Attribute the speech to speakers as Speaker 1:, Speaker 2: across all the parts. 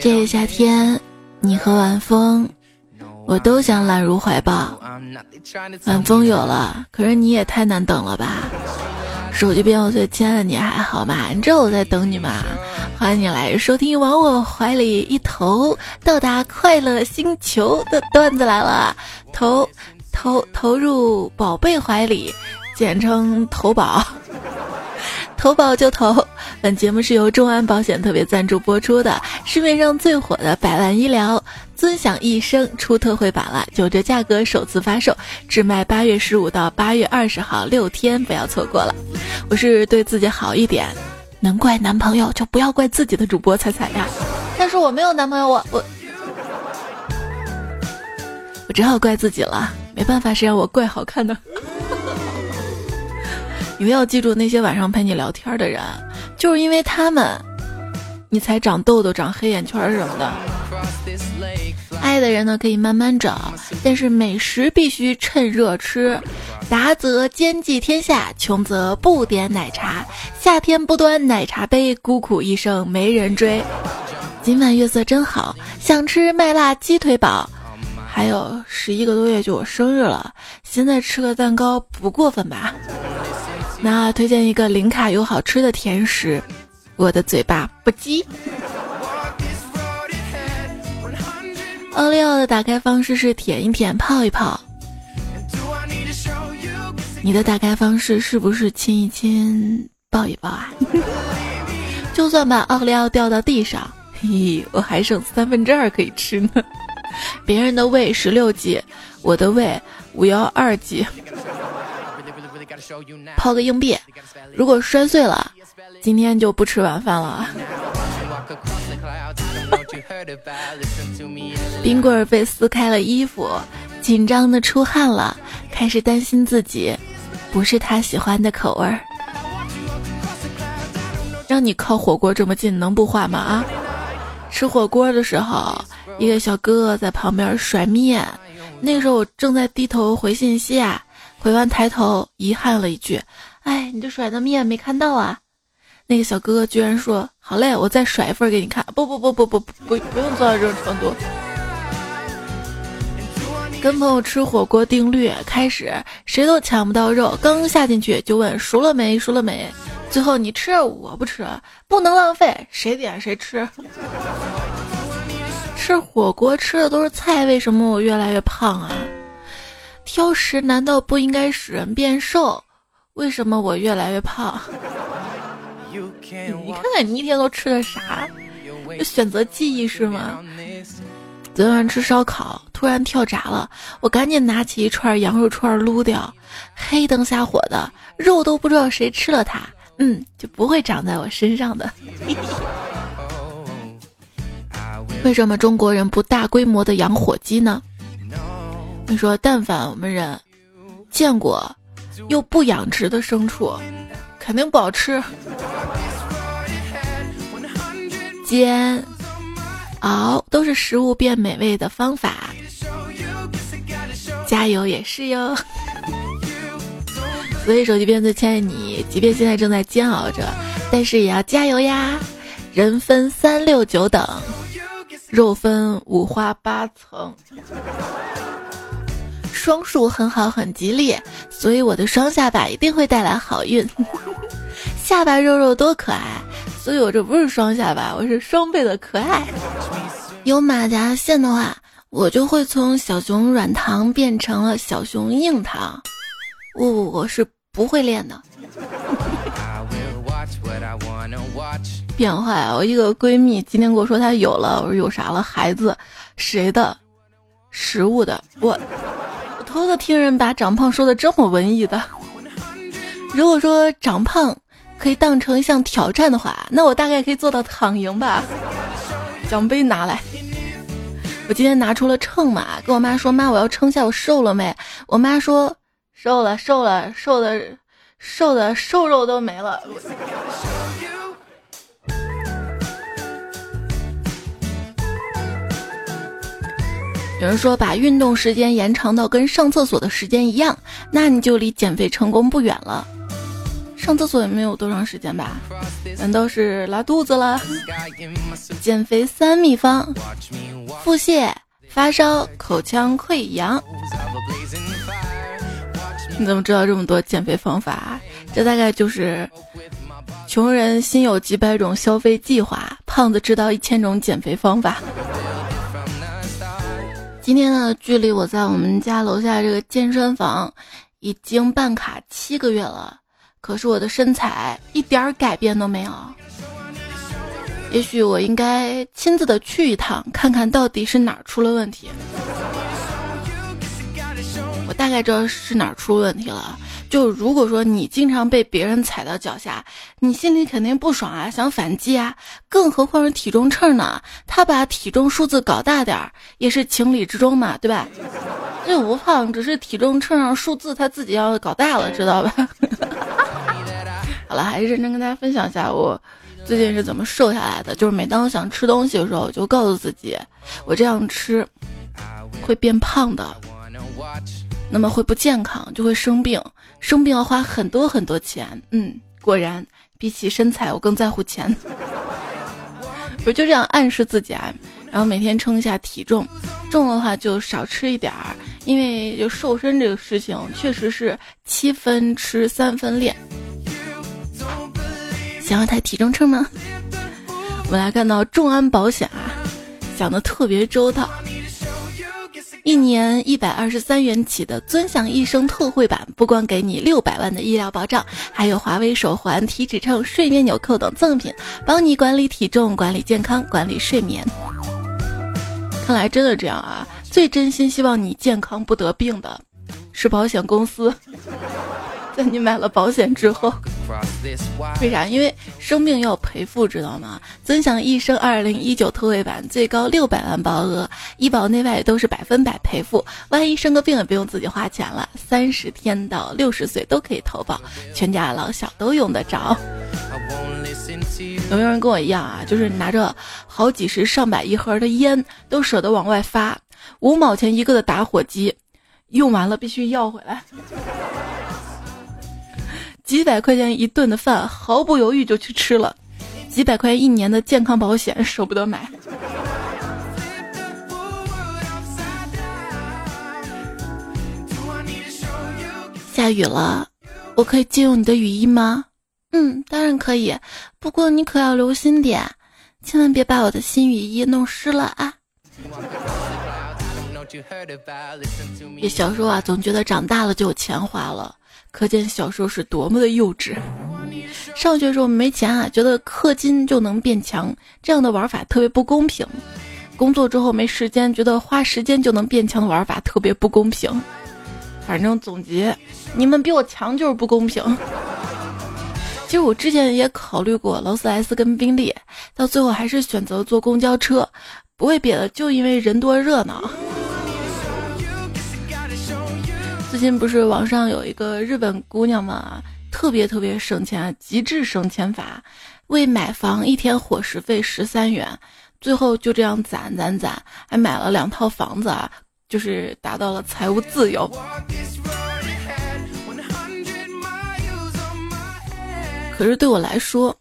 Speaker 1: 这个夏天，你和晚风，我都想揽入怀抱。晚风有了，可是你也太难等了吧？手机边我最亲爱的你还好吗？你知道我在等你吗？欢迎你来收听《往我怀里一投》，到达快乐星球的段子来了。投投投入宝贝怀里，简称投保。投保就投。本节目是由众安保险特别赞助播出的。市面上最火的百万医疗尊享一生出特惠版了，九折价格首次发售，只卖八月十五到八月二十号六天，不要错过了。我是对自己好一点，能怪男朋友就不要怪自己的主播彩彩呀。但是我没有男朋友，我我我只好怪自己了，没办法，谁让我怪好看的。你要记住那些晚上陪你聊天的人，就是因为他们，你才长痘痘、长黑眼圈什么的。爱的人呢可以慢慢找，但是美食必须趁热吃。达则兼济天下，穷则不点奶茶。夏天不端奶茶杯，孤苦一生没人追。今晚月色真好，想吃麦辣鸡腿堡。还有十一个多月就我生日了，现在吃个蛋糕不过分吧？那推荐一个零卡又好吃的甜食，我的嘴巴不羁。奥利奥的打开方式是舔一舔、泡一泡。你的打开方式是不是亲一亲、抱一抱啊？就算把奥利奥掉到地上，嘿，我还剩三分之二可以吃呢。别人的胃十六 G，我的胃五幺二 G。抛个硬币，如果摔碎了，今天就不吃晚饭了。冰棍儿被撕开了衣服，紧张的出汗了，开始担心自己不是他喜欢的口味儿。让你靠火锅这么近，能不化吗？啊！吃火锅的时候，一个小哥哥在旁边甩面，那个时候我正在低头回信息啊。回完抬头，遗憾了一句：“哎，你这甩的面没看到啊？”那个小哥哥居然说：“好嘞，我再甩一份给你看。”不不不不不不不，不用做到这种程度。跟朋友吃火锅定律开始，谁都抢不到肉，刚下进去就问熟了没，熟了没。最后你吃我不吃，不能浪费，谁点谁吃。吃火锅吃的都是菜，为什么我越来越胖啊？挑食难道不应该使人变瘦？为什么我越来越胖？你看看你一天都吃的啥？选择记忆是吗？昨晚吃烧烤突然跳闸了，我赶紧拿起一串羊肉串撸掉，黑灯瞎火的肉都不知道谁吃了它，嗯，就不会长在我身上的。为什么中国人不大规模的养火鸡呢？你说，但凡我们人见过又不养殖的牲畜，肯定不好吃。煎、熬都是食物变美味的方法，加油也是哟。所以手机边最亲爱的你，即便现在正在煎熬着，但是也要加油呀！人分三六九等，肉分五花八层。双数很好，很吉利，所以我的双下巴一定会带来好运。下巴肉肉多可爱，所以我这不是双下巴，我是双倍的可爱。有马甲线的话，我就会从小熊软糖变成了小熊硬糖。我我是不会练的。变坏！我一个闺蜜今天跟我说她有了，我说有啥了？孩子，谁的？食物的。我。偷偷听人把长胖说的这么文艺的，如果说长胖可以当成一项挑战的话，那我大概可以做到躺赢吧。奖杯拿来，我今天拿出了秤嘛，跟我妈说妈我要称下我瘦了没？我妈说瘦了瘦了瘦的瘦的瘦肉都没了。有人说把运动时间延长到跟上厕所的时间一样，那你就离减肥成功不远了。上厕所也没有多长时间吧？难道是拉肚子了？减肥三秘方：腹泻、发烧、口腔溃疡。你怎么知道这么多减肥方法？这大概就是穷人心有几百种消费计划，胖子知道一千种减肥方法。今天呢，距离我在我们家楼下这个健身房已经办卡七个月了，可是我的身材一点儿改变都没有。也许我应该亲自的去一趟，看看到底是哪儿出了问题。我大概知道是哪儿出问题了。就如果说你经常被别人踩到脚下，你心里肯定不爽啊，想反击啊。更何况是体重秤呢？他把体重数字搞大点儿也是情理之中嘛，对吧？这不胖，只是体重秤上数字他自己要搞大了，知道吧？好了，还是认真跟大家分享一下我最近是怎么瘦下来的。就是每当我想吃东西的时候，我就告诉自己，我这样吃会变胖的。那么会不健康，就会生病，生病要花很多很多钱。嗯，果然比起身材，我更在乎钱。我就这样暗示自己啊，然后每天称一下体重，重的话就少吃一点儿，因为就瘦身这个事情确实是七分吃三分练。想要台体重秤吗？我们来看到众安保险啊，想的特别周到。一年一百二十三元起的尊享一生特惠版，不光给你六百万的医疗保障，还有华为手环、体脂秤、睡眠纽扣等赠品，帮你管理体重、管理健康、管理睡眠。看来真的这样啊！最真心希望你健康不得病的，是保险公司。在你买了保险之后，为啥？因为生病要赔付，知道吗？尊享一生二零一九特惠版，最高六百万保额，医保内外都是百分百赔付。万一生个病也不用自己花钱了，三十天到六十岁都可以投保，全家老小都用得着。有没有人跟我一样啊？就是拿着好几十上百一盒的烟，都舍得往外发，五毛钱一个的打火机，用完了必须要回来。几百块钱一顿的饭，毫不犹豫就去吃了；几百块钱一年的健康保险，舍不得买。下雨了，我可以借用你的雨衣吗？嗯，当然可以，不过你可要留心点，千万别把我的新雨衣弄湿了啊！也小时候啊，总觉得长大了就有钱花了。可见小时候是多么的幼稚。上学时候没钱啊，觉得氪金就能变强，这样的玩法特别不公平。工作之后没时间，觉得花时间就能变强的玩法特别不公平。反正总结，你们比我强就是不公平。其实我之前也考虑过劳斯莱斯跟宾利，到最后还是选择坐公交车，不为别的，就因为人多热闹。最近不是网上有一个日本姑娘嘛，特别特别省钱，极致省钱法，为买房一天伙食费十三元，最后就这样攒攒攒，还买了两套房子啊，就是达到了财务自由。可是对我来说，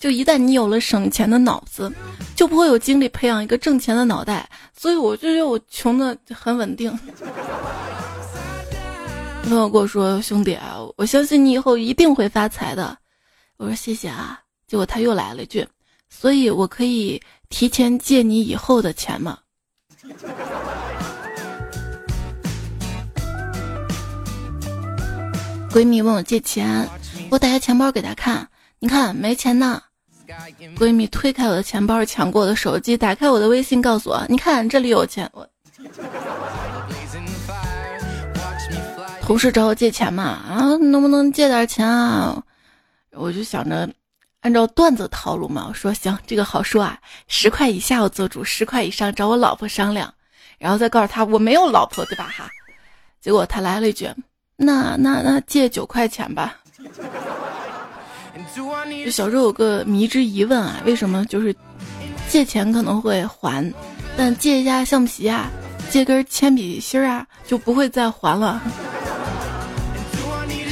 Speaker 1: 就一旦你有了省钱的脑子，就不会有精力培养一个挣钱的脑袋，所以我就觉得我穷的很稳定。朋友跟我说：“兄弟啊，我相信你以后一定会发财的。”我说：“谢谢啊。”结果他又来了一句：“所以我可以提前借你以后的钱吗？”闺蜜问我借钱，我打开钱包给她看，你看没钱呢。闺蜜推开我的钱包，抢过我的手机，打开我的微信，告诉我：“你看这里有钱。”我。同事找我借钱嘛，啊，能不能借点钱啊？我就想着，按照段子套路嘛，我说行，这个好说啊，十块以下我做主，十块以上找我老婆商量，然后再告诉他我没有老婆，对吧？哈，结果他来了一句，那那那借九块钱吧。就小时候有个迷之疑问啊，为什么就是借钱可能会还，但借一下橡皮啊，借根铅笔芯啊，就不会再还了。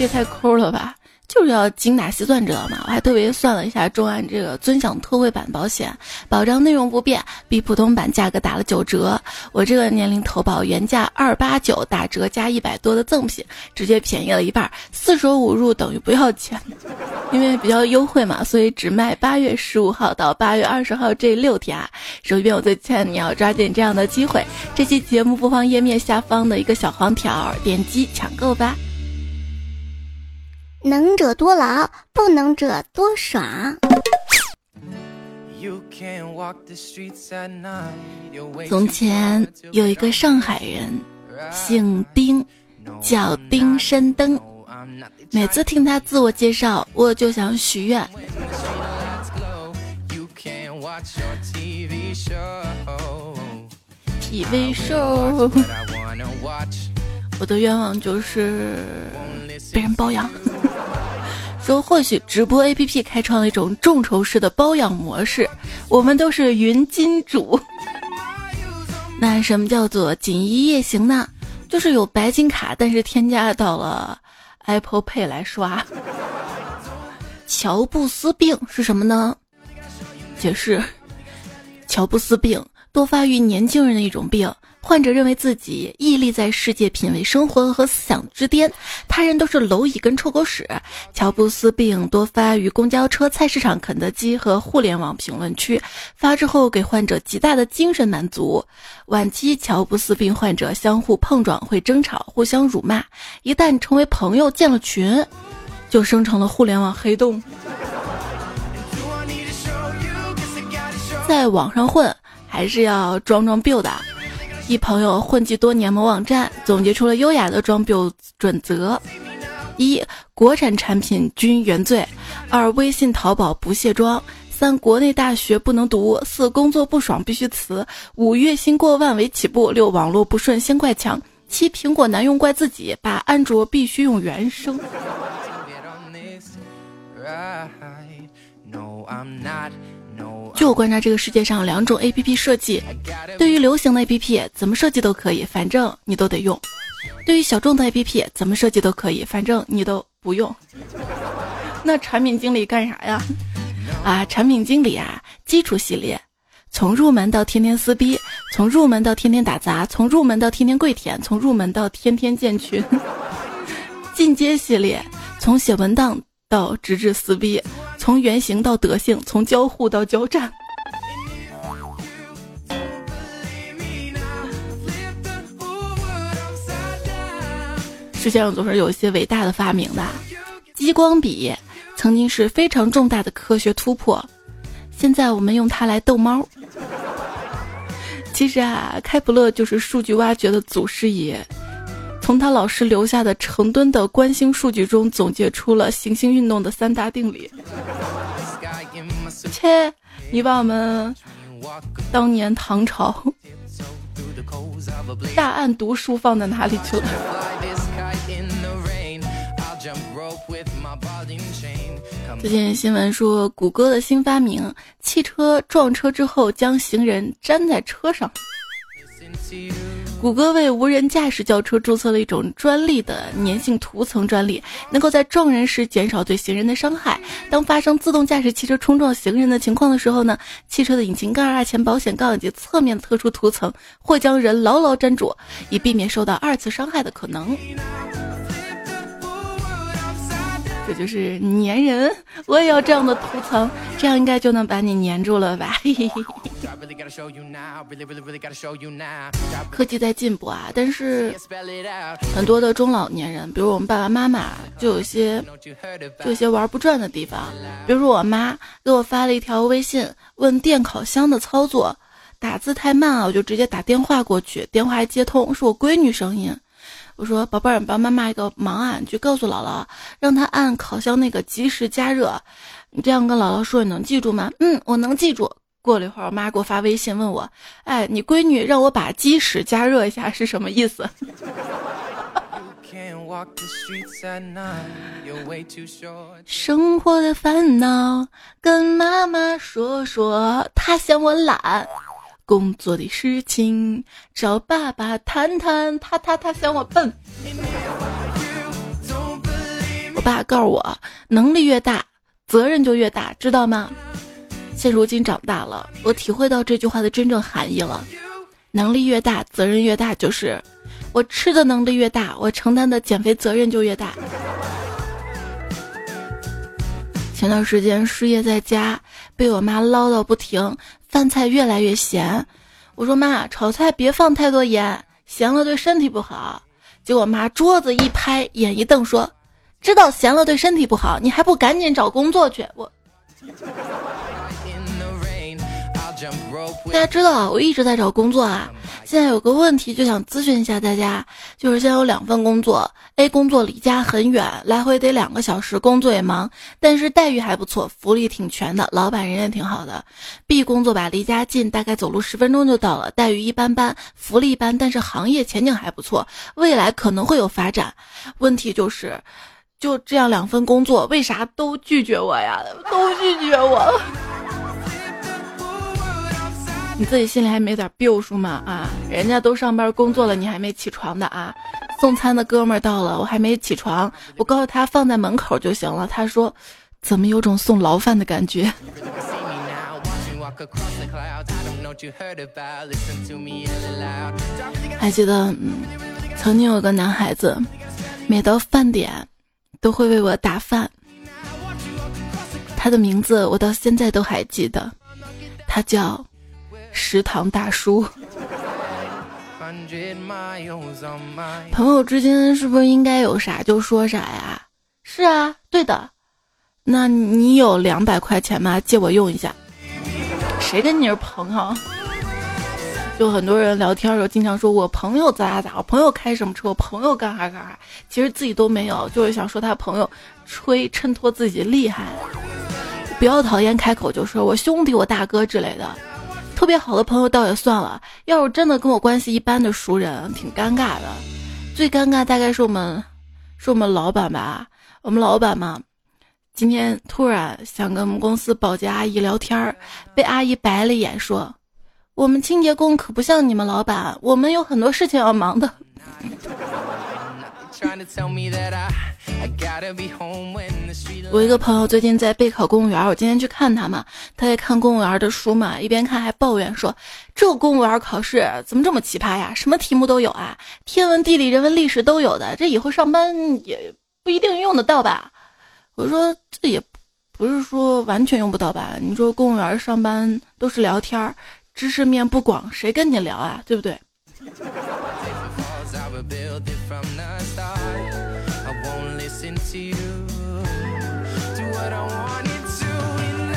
Speaker 1: 这也太抠了吧！就是要精打细算，知道吗？我还特别算了一下中安这个尊享特惠版保险，保障内容不变，比普通版价格打了九折。我这个年龄投保原价二八九，打折加一百多的赠品，直接便宜了一半，四舍五入等于不要钱。因为比较优惠嘛，所以只卖八月十五号到八月二十号这六天啊。手机边我最亲爱的你要抓紧这样的机会，这期节目播放页面下方的一个小黄条，点击抢购吧。
Speaker 2: 能者多劳，不能者多爽。
Speaker 1: 从前有一个上海人，姓丁，叫丁山登。每次听他自我介绍，我就想许愿。TV show，我的愿望就是被人包养。说或许直播 APP 开创了一种众筹式的包养模式，我们都是云金主。那什么叫做锦衣夜行呢？就是有白金卡，但是添加到了 Apple Pay 来刷。乔布斯病是什么呢？解释：乔布斯病多发于年轻人的一种病。患者认为自己屹立在世界品味生活和思想之巅，他人都是蝼蚁跟臭狗屎。乔布斯病多发于公交车、菜市场、肯德基和互联网评论区，发之后给患者极大的精神满足。晚期乔布斯病患者相互碰撞会争吵，互相辱骂，一旦成为朋友，建了群，就生成了互联网黑洞。在网上混还是要装装 build 的。一朋友混迹多年某网站，总结出了优雅的装逼准则：一、国产产品均原罪；二、微信淘宝不卸妆；三、国内大学不能读；四、工作不爽必须辞；五、月薪过万为起步；六、网络不顺先怪墙；七、苹果难用怪自己；八、安卓必须用原生。据我观察，这个世界上两种 A P P 设计，对于流行的 A P P 怎么设计都可以，反正你都得用；对于小众的 A P P 怎么设计都可以，反正你都不用。那产品经理干啥呀？啊，产品经理啊，基础系列，从入门到天天撕逼，从入门到天天打杂，从入门到天天跪舔，从入门到天天建群。进阶系列，从写文档到直至撕逼。从原型到德性，从交互到交战。世界上总是有一些伟大的发明的，激光笔曾经是非常重大的科学突破，现在我们用它来逗猫。其实啊，开普勒就是数据挖掘的祖师爷。从他老师留下的成吨的观星数据中，总结出了行星运动的三大定理。切，你把我们当年唐朝大案读书放在哪里去了？最近新闻说，谷歌的新发明，汽车撞车之后将行人粘在车上。谷歌为无人驾驶轿车注册了一种专利的粘性涂层专利，能够在撞人时减少对行人的伤害。当发生自动驾驶汽车冲撞行人的情况的时候呢，汽车的引擎盖啊、前保险杠以及侧面特殊涂层会将人牢牢粘住，以避免受到二次伤害的可能。这就是粘人，我也要这样的涂层，这样应该就能把你粘住了吧？科技在进步啊，但是很多的中老年人，比如我们爸爸妈妈，就有些就有些玩不转的地方。比如我妈给我发了一条微信，问电烤箱的操作，打字太慢啊，我就直接打电话过去，电话接通，是我闺女声音。我说：“宝贝儿，帮妈妈一个忙啊，你去告诉姥姥，让她按烤箱那个及时加热。你这样跟姥姥说，你能记住吗？”“嗯，我能记住。”过了一会儿，我妈给我发微信问我：“哎，你闺女让我把鸡屎加热一下是什么意思？” 生活的烦恼跟妈妈说说，她嫌我懒。工作的事情找爸爸谈谈，他他他嫌我笨。我爸告诉我，能力越大，责任就越大，知道吗？现如今长大了，我体会到这句话的真正含义了。能力越大，责任越大，就是我吃的能力越大，我承担的减肥责任就越大。前段时间失业在家，被我妈唠叨不停，饭菜越来越咸。我说妈，炒菜别放太多盐，咸了对身体不好。结果妈桌子一拍，眼一瞪，说：“知道咸了对身体不好，你还不赶紧找工作去？”我。大家知道啊我一直在找工作啊，现在有个问题就想咨询一下大家，就是现在有两份工作，A 工作离家很远，来回得两个小时，工作也忙，但是待遇还不错，福利挺全的，老板人也挺好的。B 工作吧，离家近，大概走路十分钟就到了，待遇一般般，福利一般，但是行业前景还不错，未来可能会有发展。问题就是，就这样两份工作，为啥都拒绝我呀？都拒绝我。你自己心里还没点逼数吗？啊，人家都上班工作了，你还没起床的啊？送餐的哥们儿到了，我还没起床，我告诉他放在门口就行了。他说，怎么有种送牢饭的感觉？还记得，嗯，曾经有个男孩子，每到饭点都会为我打饭，他的名字我到现在都还记得，他叫。食堂大叔，朋友之间是不是应该有啥就说啥呀？是啊，对的。那你有两百块钱吗？借我用一下。谁跟你是朋友？就很多人聊天的时候，经常说我朋友咋咋咋，我朋友开什么车，我朋友干啥干啥，其实自己都没有，就是想说他朋友吹衬托自己厉害。不要讨厌开口就说我兄弟、我大哥之类的。特别好的朋友倒也算了，要是真的跟我关系一般的熟人，挺尴尬的。最尴尬大概是我们，是我们老板吧。我们老板嘛，今天突然想跟我们公司保洁阿姨聊天儿，被阿姨白了一眼说：“我们清洁工可不像你们老板，我们有很多事情要忙的。”我一个朋友最近在备考公务员，我今天去看他嘛，他在看公务员的书嘛，一边看还抱怨说：“这公务员考试怎么这么奇葩呀？什么题目都有啊，天文地理人文历史都有的，这以后上班也不一定用得到吧？”我说：“这也不是说完全用不到吧？你说公务员上班都是聊天，知识面不广，谁跟你聊啊？对不对？”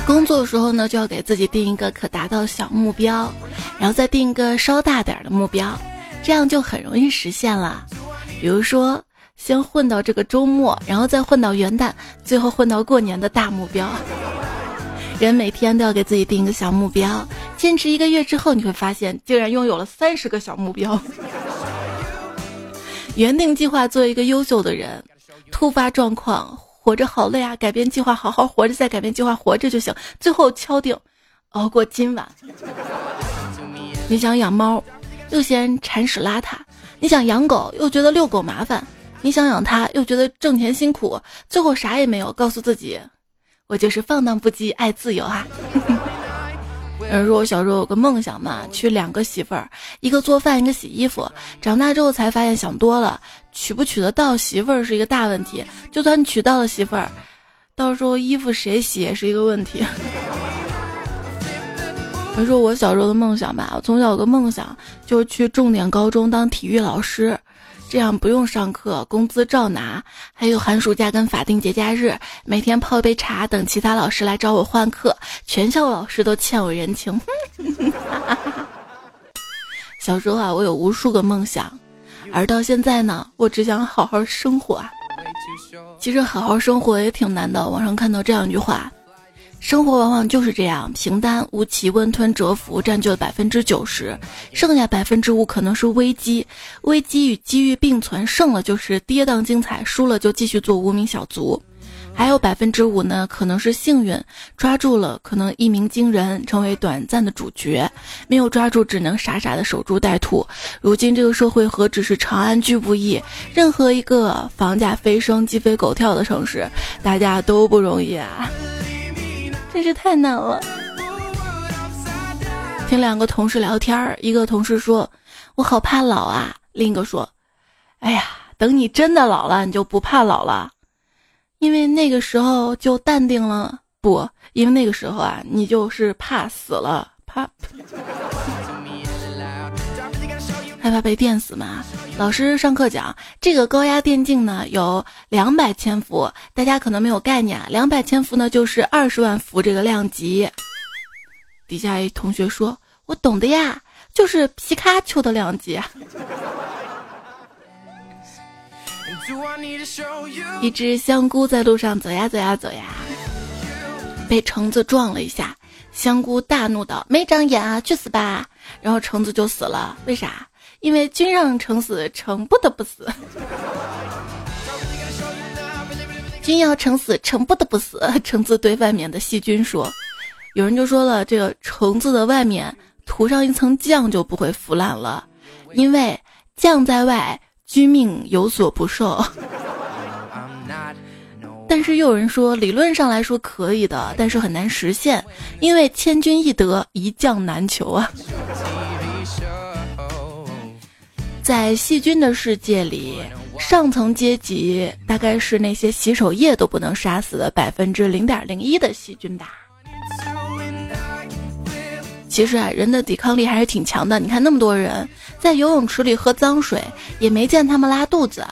Speaker 1: 工作的时候呢，就要给自己定一个可达到小目标，然后再定一个稍大点的目标，这样就很容易实现了。比如说，先混到这个周末，然后再混到元旦，最后混到过年的大目标。人每天都要给自己定一个小目标，坚持一个月之后，你会发现竟然拥有了三十个小目标。原定计划做一个优秀的人，突发状况。活着好累啊！改变计划，好好活着，再改变计划，活着就行。最后敲定，熬过今晚。你想养猫，又嫌铲屎邋遢；你想养狗，又觉得遛狗麻烦；你想养它，又觉得挣钱辛苦。最后啥也没有，告诉自己，我就是放荡不羁，爱自由啊。有人说我小时候有个梦想嘛，娶两个媳妇儿，一个做饭，一个洗衣服。长大之后才发现想多了。娶不娶得到媳妇儿是一个大问题，就算娶到了媳妇儿，到时候衣服谁洗也是一个问题。我说我小时候的梦想吧，我从小有个梦想就是去重点高中当体育老师，这样不用上课，工资照拿，还有寒暑假跟法定节假日，每天泡杯茶，等其他老师来找我换课，全校老师都欠我人情。小时候啊，我有无数个梦想。而到现在呢，我只想好好生活啊。其实好好生活也挺难的。网上看到这样一句话：生活往往就是这样，平淡无奇，温吞蛰伏占据了百分之九十，剩下百分之五可能是危机。危机与机遇并存，胜了就是跌宕精彩，输了就继续做无名小卒。还有百分之五呢，可能是幸运抓住了，可能一鸣惊人，成为短暂的主角；没有抓住，只能傻傻的守株待兔。如今这个社会何止是长安居不易，任何一个房价飞升、鸡飞狗跳的城市，大家都不容易啊！真是太难了。听两个同事聊天，一个同事说：“我好怕老啊。”另一个说：“哎呀，等你真的老了，你就不怕老了。”因为那个时候就淡定了，不，因为那个时候啊，你就是怕死了，怕 害怕被电死嘛。老师上课讲，这个高压电竞呢有两百千伏，大家可能没有概念，两百千伏呢就是二十万伏这个量级。底下一同学说：“我懂的呀，就是皮卡丘的量级。”一只香菇在路上走呀走呀走呀，被橙子撞了一下。香菇大怒道：“没长眼啊，去死吧！”然后橙子就死了。为啥？因为君让臣死，臣不得不死。君要臣死，臣不得不死。橙子对外面的细菌说：“有人就说了，这个橙子的外面涂上一层酱就不会腐烂了，因为酱在外。”君命有所不受，但是又有人说理论上来说可以的，但是很难实现，因为千军易得，一将难求啊。在细菌的世界里，上层阶级大概是那些洗手液都不能杀死的百分之零点零一的细菌吧。其实啊，人的抵抗力还是挺强的。你看那么多人在游泳池里喝脏水，也没见他们拉肚子。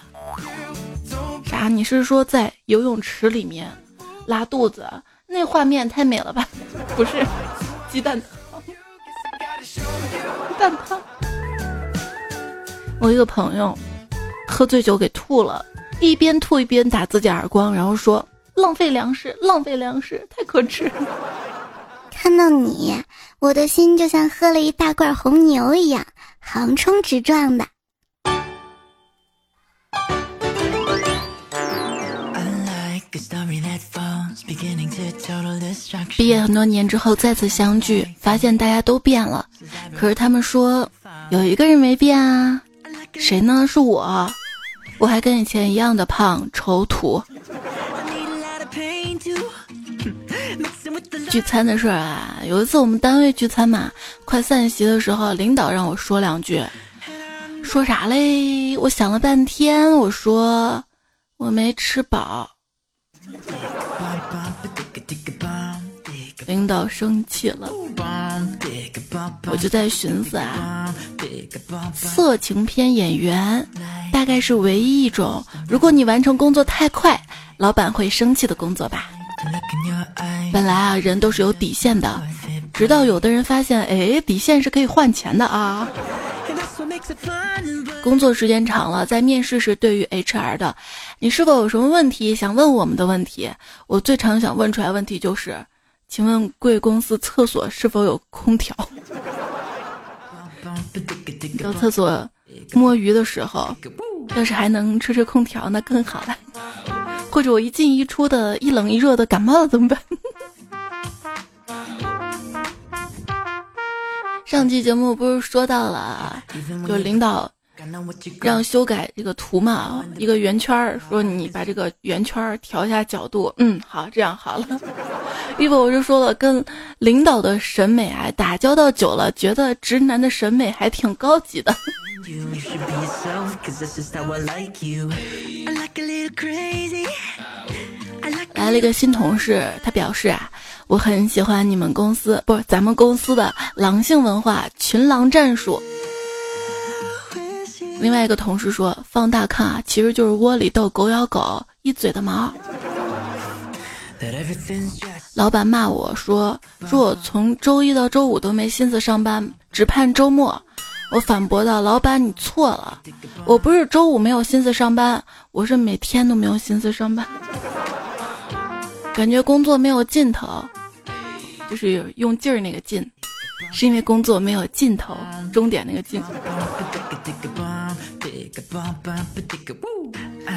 Speaker 1: 啥？你是说在游泳池里面拉肚子？那画面太美了吧？不是，鸡蛋汤，蛋汤。我一个朋友喝醉酒给吐了，一边吐一边打自己耳光，然后说浪费粮食，浪费粮食，太可耻。
Speaker 2: 看到你，我的心就像喝了一大罐红牛一样横冲直撞的。
Speaker 1: 毕业很多年之后再次相聚，发现大家都变了，可是他们说有一个人没变啊，谁呢？是我，我还跟以前一样的胖、丑、土。聚餐的事儿啊，有一次我们单位聚餐嘛，快散席的时候，领导让我说两句，说啥嘞？我想了半天，我说我没吃饱。领导生气了，我就在寻思啊，色情片演员大概是唯一一种，如果你完成工作太快，老板会生气的工作吧。本来啊，人都是有底线的，直到有的人发现，哎，底线是可以换钱的啊。工作时间长了，在面试时，对于 HR 的，你是否有什么问题想问我们的问题？我最常想问出来问题就是，请问贵公司厕所是否有空调？到厕所摸鱼的时候，要是还能吹吹空调，那更好了。或者我一进一出的，一冷一热的感冒了怎么办？上期节目不是说到了，就领导让修改这个图嘛，一个圆圈儿，说你把这个圆圈儿调一下角度，嗯，好，这样好了。一博我就说了，跟领导的审美啊打交道久了，觉得直男的审美还挺高级的。来了一个新同事，他表示啊，我很喜欢你们公司，不是咱们公司的狼性文化群狼战术。另外一个同事说，放大看啊，其实就是窝里斗，狗咬狗，一嘴的毛。老板骂我说，说我从周一到周五都没心思上班，只盼周末。我反驳道：“老板，你错了，我不是周五没有心思上班，我是每天都没有心思上班，感觉工作没有尽头，就是用劲儿那个劲，是因为工作没有尽头，终点那个劲。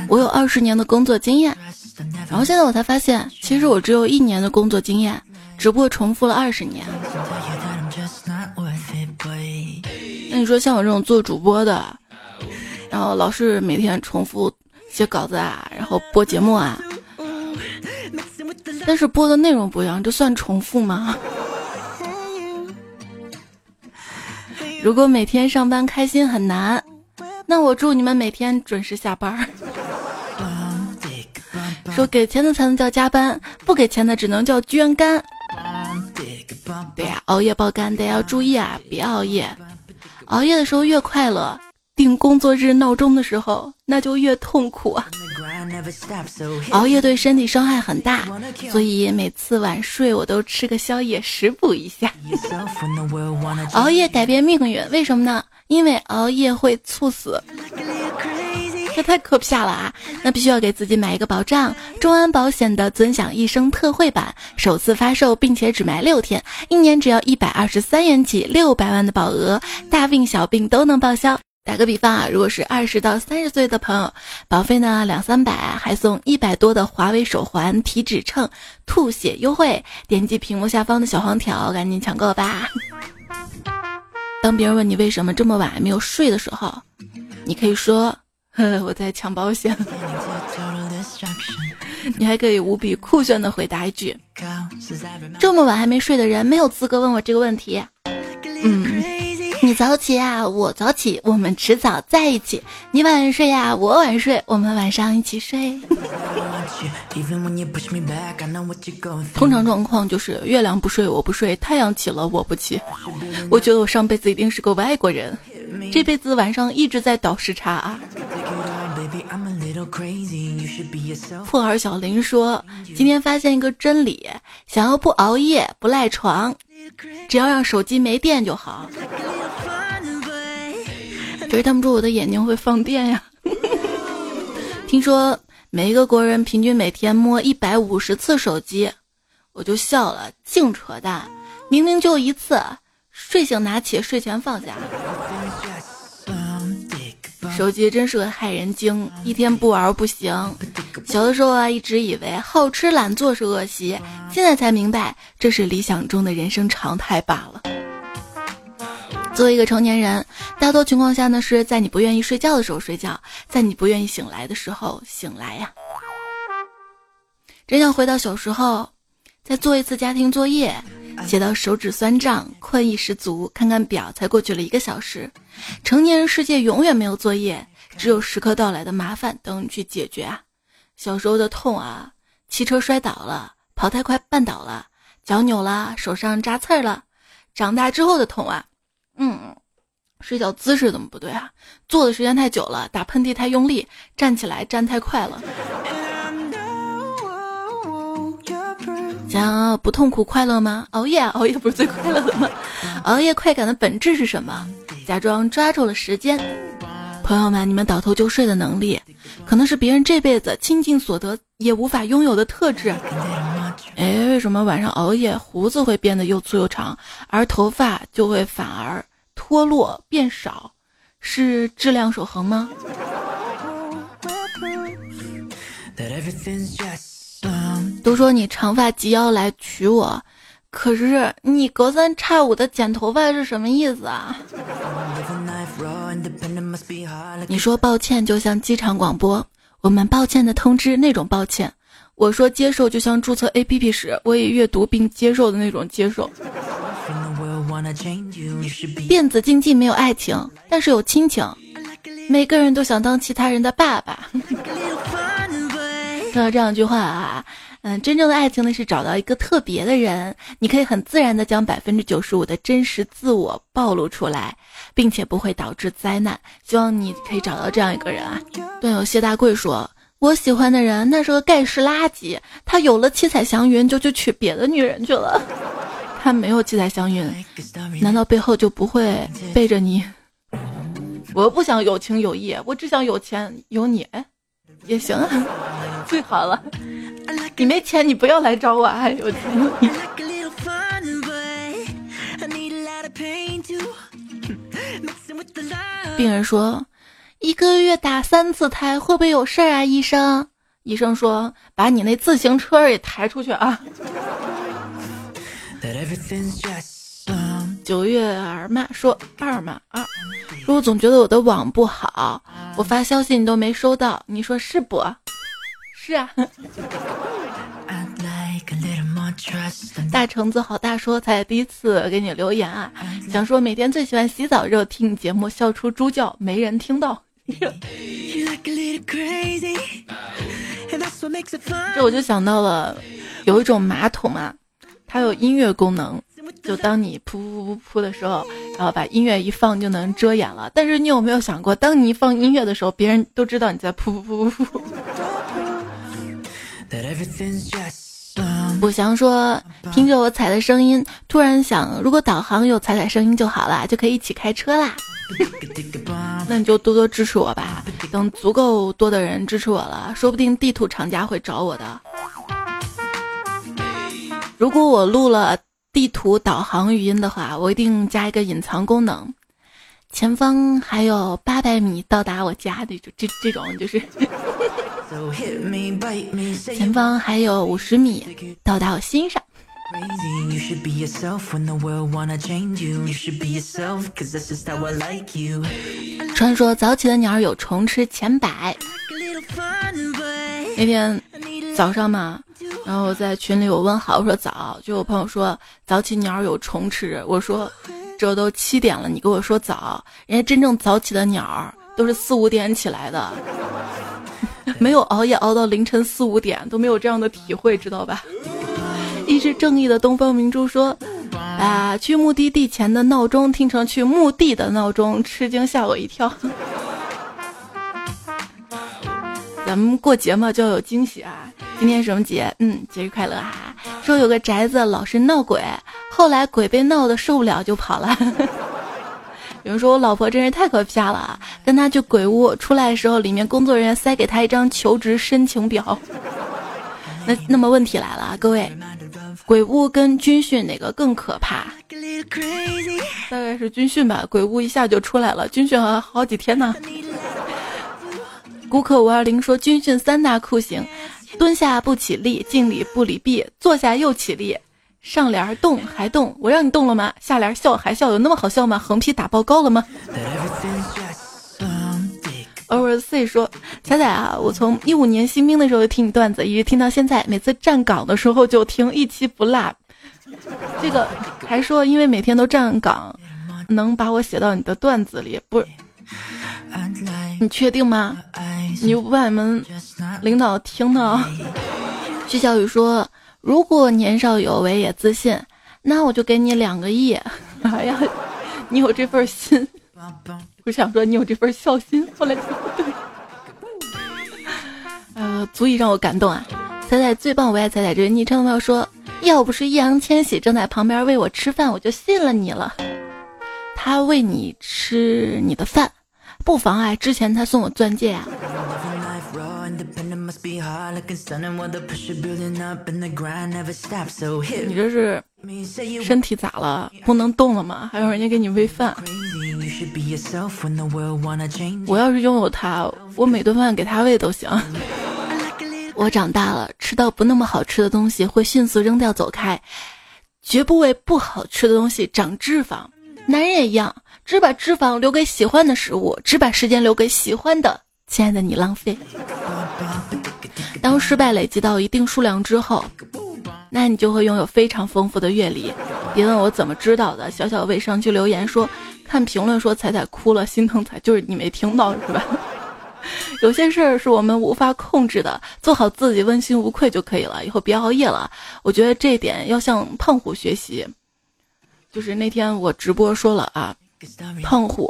Speaker 1: 我有二十年的工作经验，然后现在我才发现，其实我只有一年的工作经验，只不过重复了二十年。那你说像我这种做主播的，然后老是每天重复写稿子啊，然后播节目啊，但是播的内容不一样，这算重复吗？如果每天上班开心很难，那我祝你们每天准时下班。说给钱的才能叫加班，不给钱的只能叫捐肝。对呀，熬夜爆肝得要注意啊，别熬夜。熬夜的时候越快乐，定工作日闹钟的时候那就越痛苦啊。熬夜对身体伤害很大，所以每次晚睡我都吃个宵夜食补一下。熬夜改变命运，为什么呢？因为熬夜会猝死。这太可怕了啊！那必须要给自己买一个保障。众安保险的尊享一生特惠版首次发售，并且只卖六天，一年只要一百二十三元起，六百万的保额，大病小病都能报销。打个比方啊，如果是二十到三十岁的朋友，保费呢两三百，还送一百多的华为手环、体脂秤、吐血优惠。点击屏幕下方的小黄条，赶紧抢购吧！当别人问你为什么这么晚还没有睡的时候，你可以说。呵呵，我在抢保险。你还可以无比酷炫的回答一句：“这么晚还没睡的人，没有资格问我这个问题。”嗯，你早起啊，我早起，我们迟早在一起。你晚睡呀，我晚睡，我们晚上一起睡。通常状况就是月亮不睡我不睡，太阳起了我不起。我觉得我上辈子一定是个外国人，这辈子晚上一直在倒时差啊。破儿小林说：“今天发现一个真理，想要不熬夜、不赖床，只要让手机没电就好。”可是他们说我的眼睛会放电呀。听说每一个国人平均每天摸一百五十次手机，我就笑了，净扯淡！明明就一次，睡醒拿起，睡前放下。手机真是个害人精，一天不玩不行。小的时候啊，一直以为好吃懒做是恶习，现在才明白这是理想中的人生常态罢了。作为一个成年人，大多情况下呢是在你不愿意睡觉的时候睡觉，在你不愿意醒来的时候醒来呀。真想回到小时候，再做一次家庭作业。写到手指酸胀、困意十足，看看表，才过去了一个小时。成年人世界永远没有作业，只有时刻到来的麻烦等你去解决啊！小时候的痛啊，骑车摔倒了，跑太快绊倒了，脚扭了，手上扎刺儿了。长大之后的痛啊，嗯，睡觉姿势怎么不对啊？坐的时间太久了，打喷嚏太用力，站起来站太快了。想要不痛苦快乐吗？熬夜，熬夜不是最快乐的吗？熬夜快感的本质是什么？假装抓住了时间。朋友们，你们倒头就睡的能力，可能是别人这辈子倾尽所得也无法拥有的特质。哎，为什么晚上熬夜胡子会变得又粗又长，而头发就会反而脱落变少？是质量守恒吗？都说你长发及腰来娶我，可是你隔三差五的剪头发是什么意思啊？你说抱歉就像机场广播，我们抱歉的通知那种抱歉。我说接受就像注册 APP 时我已阅读并接受的那种接受。电子竞技没有爱情，但是有亲情。每个人都想当其他人的爸爸。说到这样一句话啊。嗯，真正的爱情呢是找到一个特别的人，你可以很自然的将百分之九十五的真实自我暴露出来，并且不会导致灾难。希望你可以找到这样一个人啊。段友谢大贵说：“我喜欢的人那是个盖世垃圾，他有了七彩祥云就去娶别的女人去了。他没有七彩祥云，难道背后就不会背着你？我不想有情有义，我只想有钱有你，哎也行啊，最好了。”你没钱，你不要来找我啊！有钱你。病人说：“一个月打三次胎会不会有事儿啊？”医生，医生说把你那自行车也抬出去啊。九月二妈说二嘛二，说我总觉得我的网不好，我发消息你都没收到，你说是不？是啊。大橙子好大说才第一次给你留言啊，想说每天最喜欢洗澡时候听你节目，笑出猪叫，没人听到。这我就想到了，有一种马桶啊，它有音乐功能，就当你噗噗噗噗的时候，然后把音乐一放就能遮掩了。但是你有没有想过，当你一放音乐的时候，别人都知道你在噗噗噗噗噗。卜祥说：“听着我踩的声音，突然想，如果导航有踩踩声音就好了，就可以一起开车啦。那你就多多支持我吧，等足够多的人支持我了，说不定地图厂家会找我的。如果我录了地图导航语音的话，我一定加一个隐藏功能，前方还有八百米到达我家的，就这这种就是。”前方还有五十米到达我心上。传说早起的鸟儿有虫吃，前摆。那天早上嘛，然后在群里我问好，我说早，就有朋友说早起鸟儿有虫吃，我说这都七点了，你跟我说早，人家真正早起的鸟儿都是四五点起来的。没有熬夜熬到凌晨四五点都没有这样的体会，知道吧？一只正义的东方明珠说：“啊，去目的地前的闹钟听成去墓地的闹钟，吃惊吓我一跳。咱们过节嘛，就要有惊喜啊！今天什么节？嗯，节日快乐啊！说有个宅子老是闹鬼，后来鬼被闹得受不了就跑了。”有人说我老婆真是太可怕了，跟他去鬼屋出来的时候，里面工作人员塞给他一张求职申请表。那那么问题来了，各位，鬼屋跟军训哪个更可怕？大概是军训吧，鬼屋一下就出来了，军训还好几天呢。顾客五二零说军训三大酷刑：蹲下不起立，敬礼不礼毕，坐下又起立。上联动还动，我让你动了吗？下联笑还笑，有那么好笑吗？横批打报告了吗？Over C 说：彩彩啊，我从一五年新兵的时候就听你段子，一直听到现在，每次站岗的时候就听，一期不落。这个还说因为每天都站岗，能把我写到你的段子里，不？你确定吗？你不怕你们领导听到。徐小雨说。如果年少有为也自信，那我就给你两个亿。哎呀，你有这份心，我想说你有这份孝心。后来对，呃，足以让我感动啊！彩彩最棒，我爱彩彩。这位昵称的朋友说，要不是易烊千玺正在旁边喂我吃饭，我就信了你了。他喂你吃你的饭，不妨碍之前他送我钻戒啊。你这是身体咋了？不能动了吗？还有人家给你喂饭。我要是拥有它，我每顿饭给它喂都行。我长大了，吃到不那么好吃的东西会迅速扔掉走开，绝不为不好吃的东西长脂肪。男人也一样，只把脂肪留给喜欢的食物，只把时间留给喜欢的。亲爱的，你浪费。当失败累积到一定数量之后，那你就会拥有非常丰富的阅历。别问我怎么知道的，小小微商去留言说，看评论说彩彩哭了，心疼彩，就是你没听到是吧？有些事儿是我们无法控制的，做好自己，问心无愧就可以了。以后别熬夜了，我觉得这点要向胖虎学习。就是那天我直播说了啊，胖虎。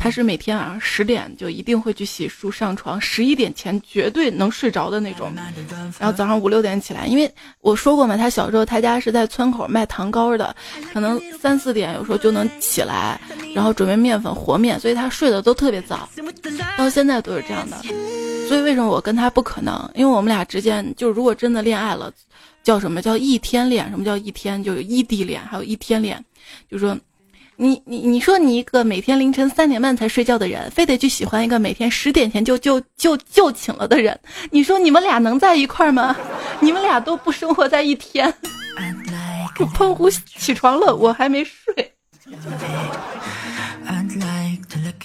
Speaker 1: 他是每天晚上十点就一定会去洗漱上床，十一点前绝对能睡着的那种。然后早上五六点起来，因为我说过嘛，他小时候他家是在村口卖糖糕的，可能三四点有时候就能起来，然后准备面粉和面，所以他睡得都特别早，到现在都是这样的。所以为什么我跟他不可能？因为我们俩之间就如果真的恋爱了，叫什么叫异天恋？什么叫异天？就有异地恋，还有一天恋，就说。你你你说你一个每天凌晨三点半才睡觉的人，非得去喜欢一个每天十点前就就就就寝了的人，你说你们俩能在一块儿吗？你们俩都不生活在一天。我喷壶起床了，我还没睡。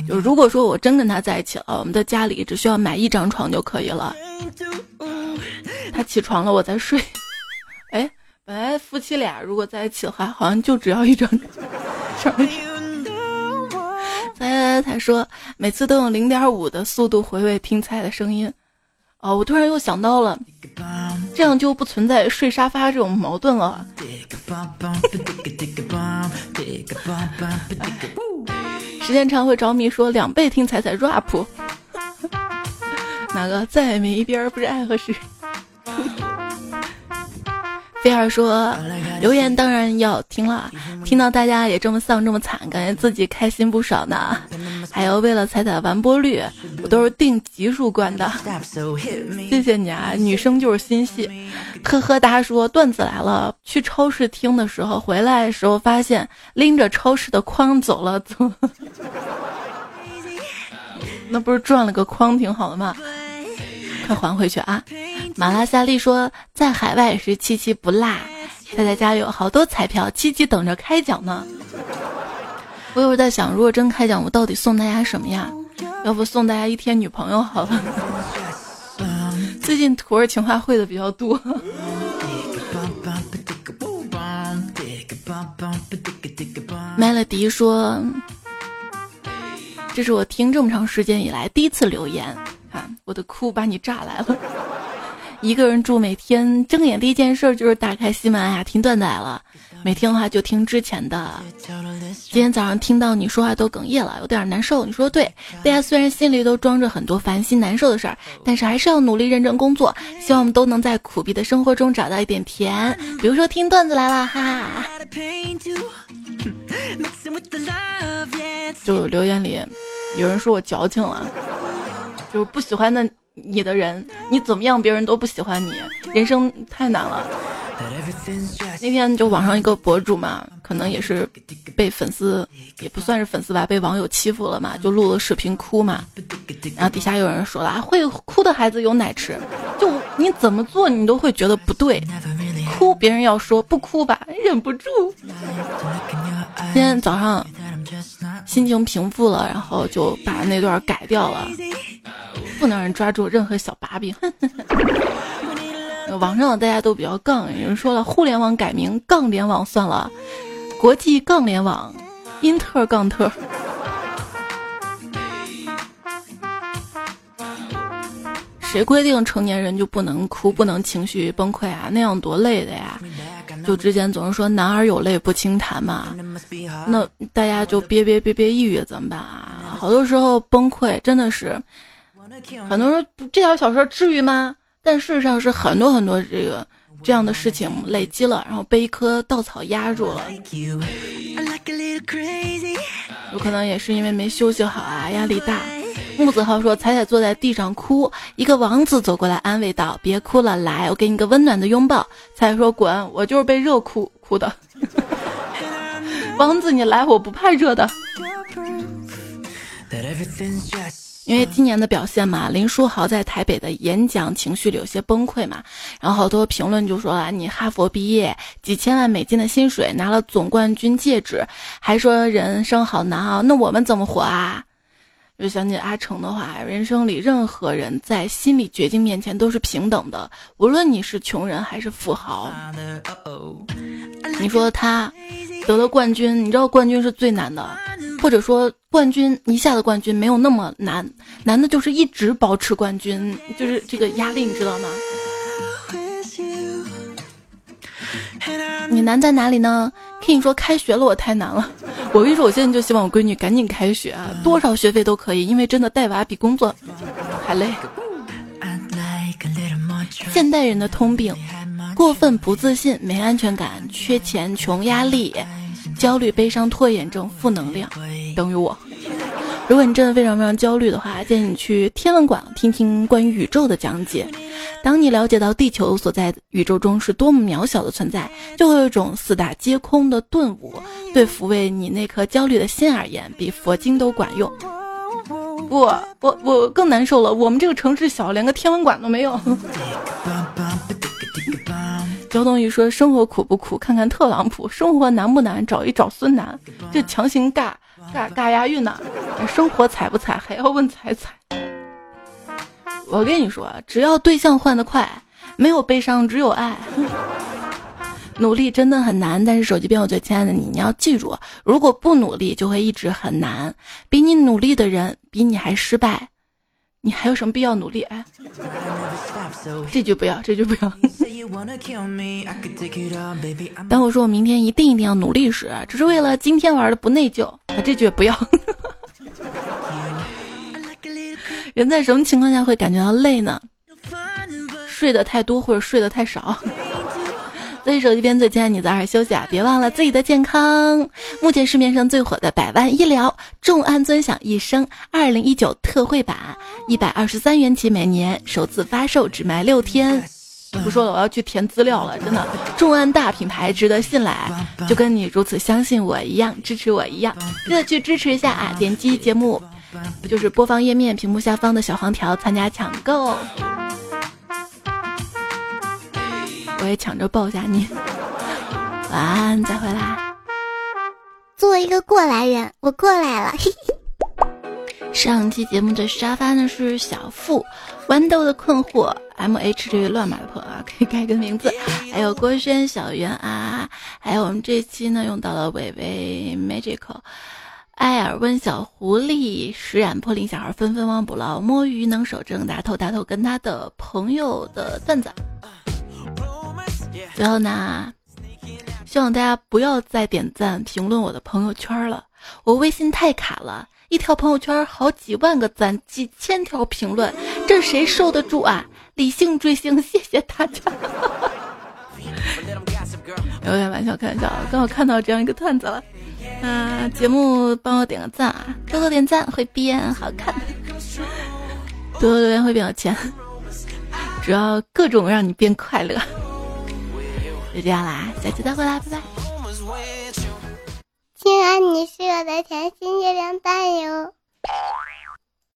Speaker 1: 就如果说我真跟他在一起了，我们的家里只需要买一张床就可以了。他起床了，我再睡。哎，本来夫妻俩如果在一起的话，好像就只要一张床。猜猜猜说，每次都用零点五的速度回味听菜的声音。哦，我突然又想到了，这样就不存在睡沙发这种矛盾了。时间长会着迷，说两倍听彩彩 rap，哪个在每一边不是爱和谁？菲儿说：“留言当然要听了，听到大家也这么丧这么惨，感觉自己开心不少呢。还有为了彩彩完播率，我都是定级数关的。谢谢你啊，女生就是心细。呵呵哒说段子来了，去超市听的时候，回来的时候发现拎着超市的筐走了，走，那不是赚了个筐挺好的吗？快还回去啊！”马拉夏利说，在海外是七七不落，他在家有好多彩票，七七等着开奖呢。我有时在想，如果真开奖，我到底送大家什么呀？要不送大家一天女朋友好了。最近土味情话会的比较多。麦乐迪说，这是我听这么长时间以来第一次留言，我的哭把你炸来了。一个人住，每天睁眼第一件事就是打开喜马拉雅听段子来了。没听的话就听之前的。今天早上听到你说话都哽咽了，有点难受。你说对，大家虽然心里都装着很多烦心难受的事儿，但是还是要努力认真工作。希望我们都能在苦逼的生活中找到一点甜，比如说听段子来了，哈哈。就留言里有人说我矫情了，就是不喜欢的。你的人，你怎么样，别人都不喜欢你，人生太难了。那天就网上一个博主嘛，可能也是被粉丝，也不算是粉丝吧，被网友欺负了嘛，就录了视频哭嘛。然后底下有人说了啊，会哭的孩子有奶吃，就你怎么做你都会觉得不对，哭别人要说不哭吧，忍不住。今天早上心情平复了，然后就把那段改掉了。不能让人抓住任何小把柄。网上大家都比较杠，有人说了，互联网改名杠联网算了，国际杠联网，英特杠特。谁规定成年人就不能哭、不能情绪崩溃啊？那样多累的呀！就之前总是说“男儿有泪不轻弹”嘛，那大家就憋憋憋憋抑郁怎么办啊？好多时候崩溃真的是。很多人说这点小事至于吗？但事实上是很多很多这个这样的事情累积了，然后被一棵稻草压住了。有可能也是因为没休息好啊，压力大。木子浩说：“彩彩坐在地上哭，一个王子走过来安慰道：‘别哭了，来，我给你个温暖的拥抱。’彩彩说：‘滚，我就是被热哭哭的。’王子你来，我不怕热的。”因为今年的表现嘛，林书豪在台北的演讲情绪里有些崩溃嘛，然后好多评论就说啊，你哈佛毕业，几千万美金的薪水，拿了总冠军戒指，还说人生好难啊，那我们怎么活啊？就想起阿成的话，人生里任何人在心理绝境面前都是平等的，无论你是穷人还是富豪。你说他得了冠军，你知道冠军是最难的。或者说，冠军一下的冠军没有那么难，难的就是一直保持冠军，就是这个压力，你知道吗？你难在哪里呢？King 说开学了，我太难了。我跟你说，我现在就希望我闺女赶紧开学，多少学费都可以，因为真的带娃比工作还累。现代人的通病：过分不自信、没安全感、缺钱、穷、压力。焦虑、悲伤、拖延症、负能量，等于我。如果你真的非常非常焦虑的话，建议你去天文馆听听关于宇宙的讲解。当你了解到地球所在宇宙中是多么渺小的存在，就会有一种四大皆空的顿悟。对抚慰你那颗焦虑的心而言，比佛经都管用。不，我我更难受了。我们这个城市小，连个天文馆都没有。交通一说生活苦不苦？看看特朗普。生活难不难？找一找孙楠。这强行尬尬尬押韵呢？生活踩不踩？还要 问踩踩？我跟你说，只要对象换得快，没有悲伤，只有爱。努力真的很难，但是手机边我最亲爱的你，你要记住，如果不努力，就会一直很难。比你努力的人，比你还失败，你还有什么必要努力？哎，这句不要，这句不要。当我说我明天一定一定要努力时，只是为了今天玩的不内疚，啊，这句也不要。人在什么情况下会感觉到累呢？睡得太多或者睡得太少。所以手机边最亲爱你，早点休息啊！别忘了自己的健康。目前市面上最火的百万医疗众安尊享一生二零一九特惠版，一百二十三元起，每年首次发售，只卖六天。不说了，我要去填资料了。真的，众安大品牌值得信赖，就跟你如此相信我一样，支持我一样，记得去支持一下啊！点击节目，就是播放页面屏幕下方的小黄条，参加抢购。我也抢着抱下你，晚安，再回来。
Speaker 2: 作为一个过来人，我过来了。
Speaker 1: 上期节目的沙发呢是小付，豌豆的困惑，M H 这位乱码的朋友啊，可以改个名字。还有郭轩、小袁啊，还有我们这期呢用到了伟伟、Magical、艾尔温、小狐狸、石染破林、小孩纷纷忘不牢、摸鱼能手正大头大头跟他的朋友的段子。最后呢，希望大家不要再点赞评论我的朋友圈了，我微信太卡了，一条朋友圈好几万个赞，几千条评论，这谁受得住啊？理性追星，谢谢大家。开玩笑，开玩笑，刚好看到这样一个段子了，啊，节目帮我点个赞啊，多多点赞会变好看，多多留言会变有钱，主要各种让你变快乐。就这样啦下期再会啦拜拜。
Speaker 2: 亲爱你是我的甜心月亮蛋哟